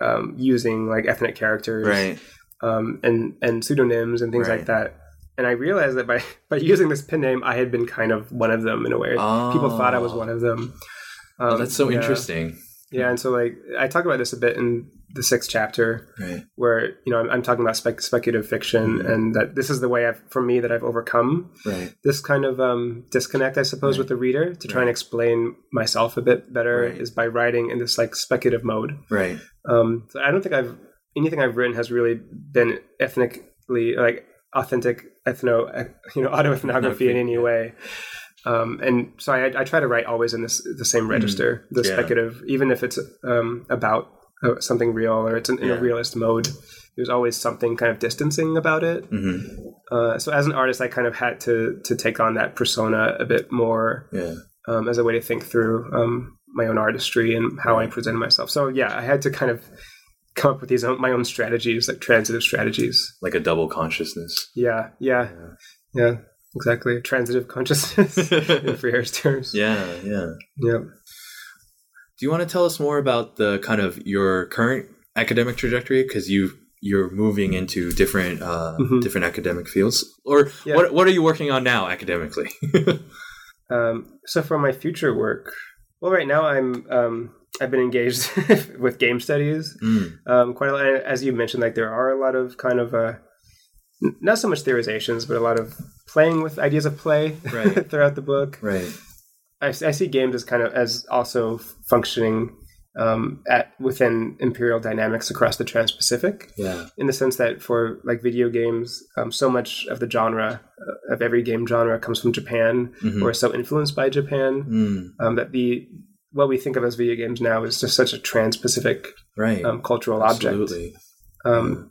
S2: um, using like ethnic characters
S1: right.
S2: um, and and pseudonyms and things
S1: Right.
S2: like that and i realized that by by using this pen name i had been kind of one of them in a way people thought i was
S1: Oh.
S2: one of them um,
S1: Oh, that's so
S2: yeah.
S1: interesting.
S2: Yeah and so like i talk about this a bit in the sixth chapter
S1: Right.
S2: where you know I'm, I'm talking about spec- speculative fiction,
S1: Mm-hmm.
S2: and that this is the way I've, for me that I've overcome
S1: Right.
S2: this kind of um, disconnect, I suppose,
S1: Right.
S2: with the reader to try and explain myself a bit better is by writing in this like speculative mode.
S1: Right.
S2: Um, so I don't think I've anything I've written has really been ethnically like authentic ethno you know autoethnography in any way. Um, and so I, I try to write always in this the same register, the
S1: Mm-hmm. Yeah.
S2: speculative, even if it's um, about uh, something real or it's in, in
S1: Yeah.
S2: a realist mode. There's always something kind of distancing about it.
S1: hmm
S2: Uh, so as an artist, I kind of had to to take on that persona a bit more
S1: Yeah.
S2: um, as a way to think through um, my own artistry and how I presented myself. So yeah, I had to kind of come up with these own, my own strategies, like transitive strategies.
S1: Like a double consciousness.
S2: Yeah, yeah, yeah, exactly. Transitive consciousness in Freire's terms.
S1: Yeah. Yeah.
S2: yeah.
S1: Do you want to tell us more about the kind of your current academic trajectory? Because you you're moving into different uh,
S2: Mhm.
S1: different academic fields, or
S2: Yeah.
S1: what what are you working on now academically?
S2: Um, so for my future work, well, right now I'm um, I've been engaged with game studies
S1: Mm,
S2: um, quite a lot. As you mentioned, like there are a lot of kind of uh, not so much theorizations, but a lot of playing with ideas of play
S1: Right.
S2: throughout the book.
S1: right.
S2: I, I see games as kind of as also functioning um, at within imperial dynamics across the Trans-Pacific.
S1: Yeah.
S2: In the sense that for like video games, um, so much of the genre uh, of every game genre comes from Japan
S1: Mhm.
S2: or is so influenced by Japan
S1: Mm,
S2: um, that the what we think of as video games now is just such a Trans-Pacific
S1: right.
S2: um, cultural object.
S1: Absolutely.
S2: Um,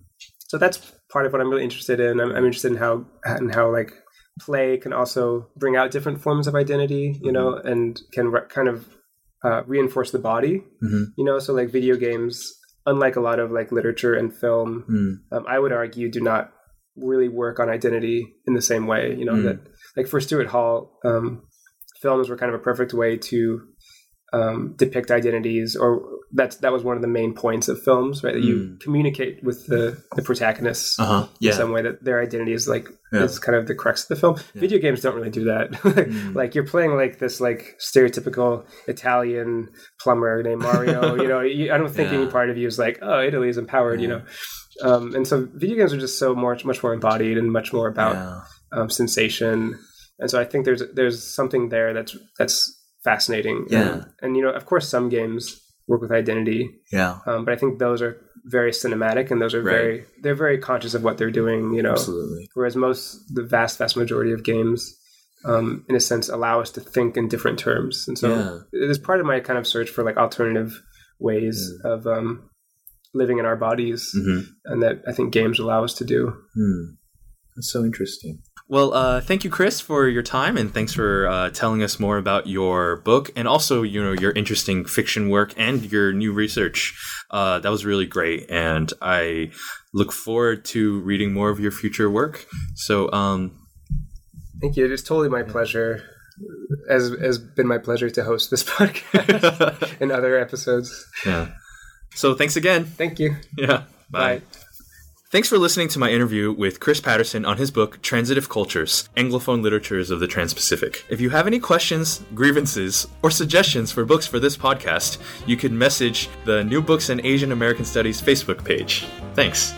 S2: so that's part of what I'm really interested in. I'm, I'm interested in how and how like play can also bring out different forms of identity, you know, and can re- kind of uh, reinforce the body,
S1: Mhm.
S2: you know. So like video games, unlike a lot of like literature and film,
S1: Mm,
S2: um, I would argue do not really work on identity in the same way, you know.
S1: Mm.
S2: That like for Stuart Hall, um, films were kind of a perfect way to um, depict identities, or that's that was one of the main points of films, right? That you
S1: Mm.
S2: communicate with the the protagonists
S1: Uh huh.
S2: in some way that their identity is like
S1: Yeah.
S2: is kind of the crux of the film.
S1: Yeah.
S2: Video games don't really do that.
S1: Mm.
S2: like you're playing like this like stereotypical Italian plumber named Mario. you know, you, I don't think
S1: Yeah.
S2: any part of you is like, oh, Italy is empowered. You know, um, and so video games are just so much much more embodied and much more about
S1: yeah.
S2: um, sensation. And so I think there's there's something there that's that's fascinating.
S1: Yeah.
S2: And, and you know, of course, some games work with identity,
S1: Yeah.
S2: um, but I think those are very cinematic and those are
S1: Right.
S2: very they're very conscious of what they're doing. You know,
S1: Absolutely.
S2: whereas most the vast vast majority of games. Um, in a sense, allow us to think in different terms, and so
S1: Yeah.
S2: it is part of my kind of search for like alternative ways of um, living in our bodies,
S1: hmm
S2: and that I think games allow us to do.
S1: Hmm. That's so interesting. Well, uh, thank you, Chris, for your time, and thanks for uh, telling us more about your book and also, you know, your interesting fiction work and your new research. Uh, that was really great, and I look forward to reading more of your future work. So, um,
S2: Thank you. It is totally my pleasure. As has been my pleasure to host this podcast and other episodes.
S1: yeah. So, thanks again.
S2: Thank you.
S1: Yeah. Bye.
S2: Bye.
S1: Thanks for listening to my interview with Chris Patterson on his book, Transitive Cultures Anglophone Literatures of the Trans Pacific. If you have any questions, grievances, or suggestions for books for this podcast, you can message the New Books in Asian American Studies Facebook page. Thanks.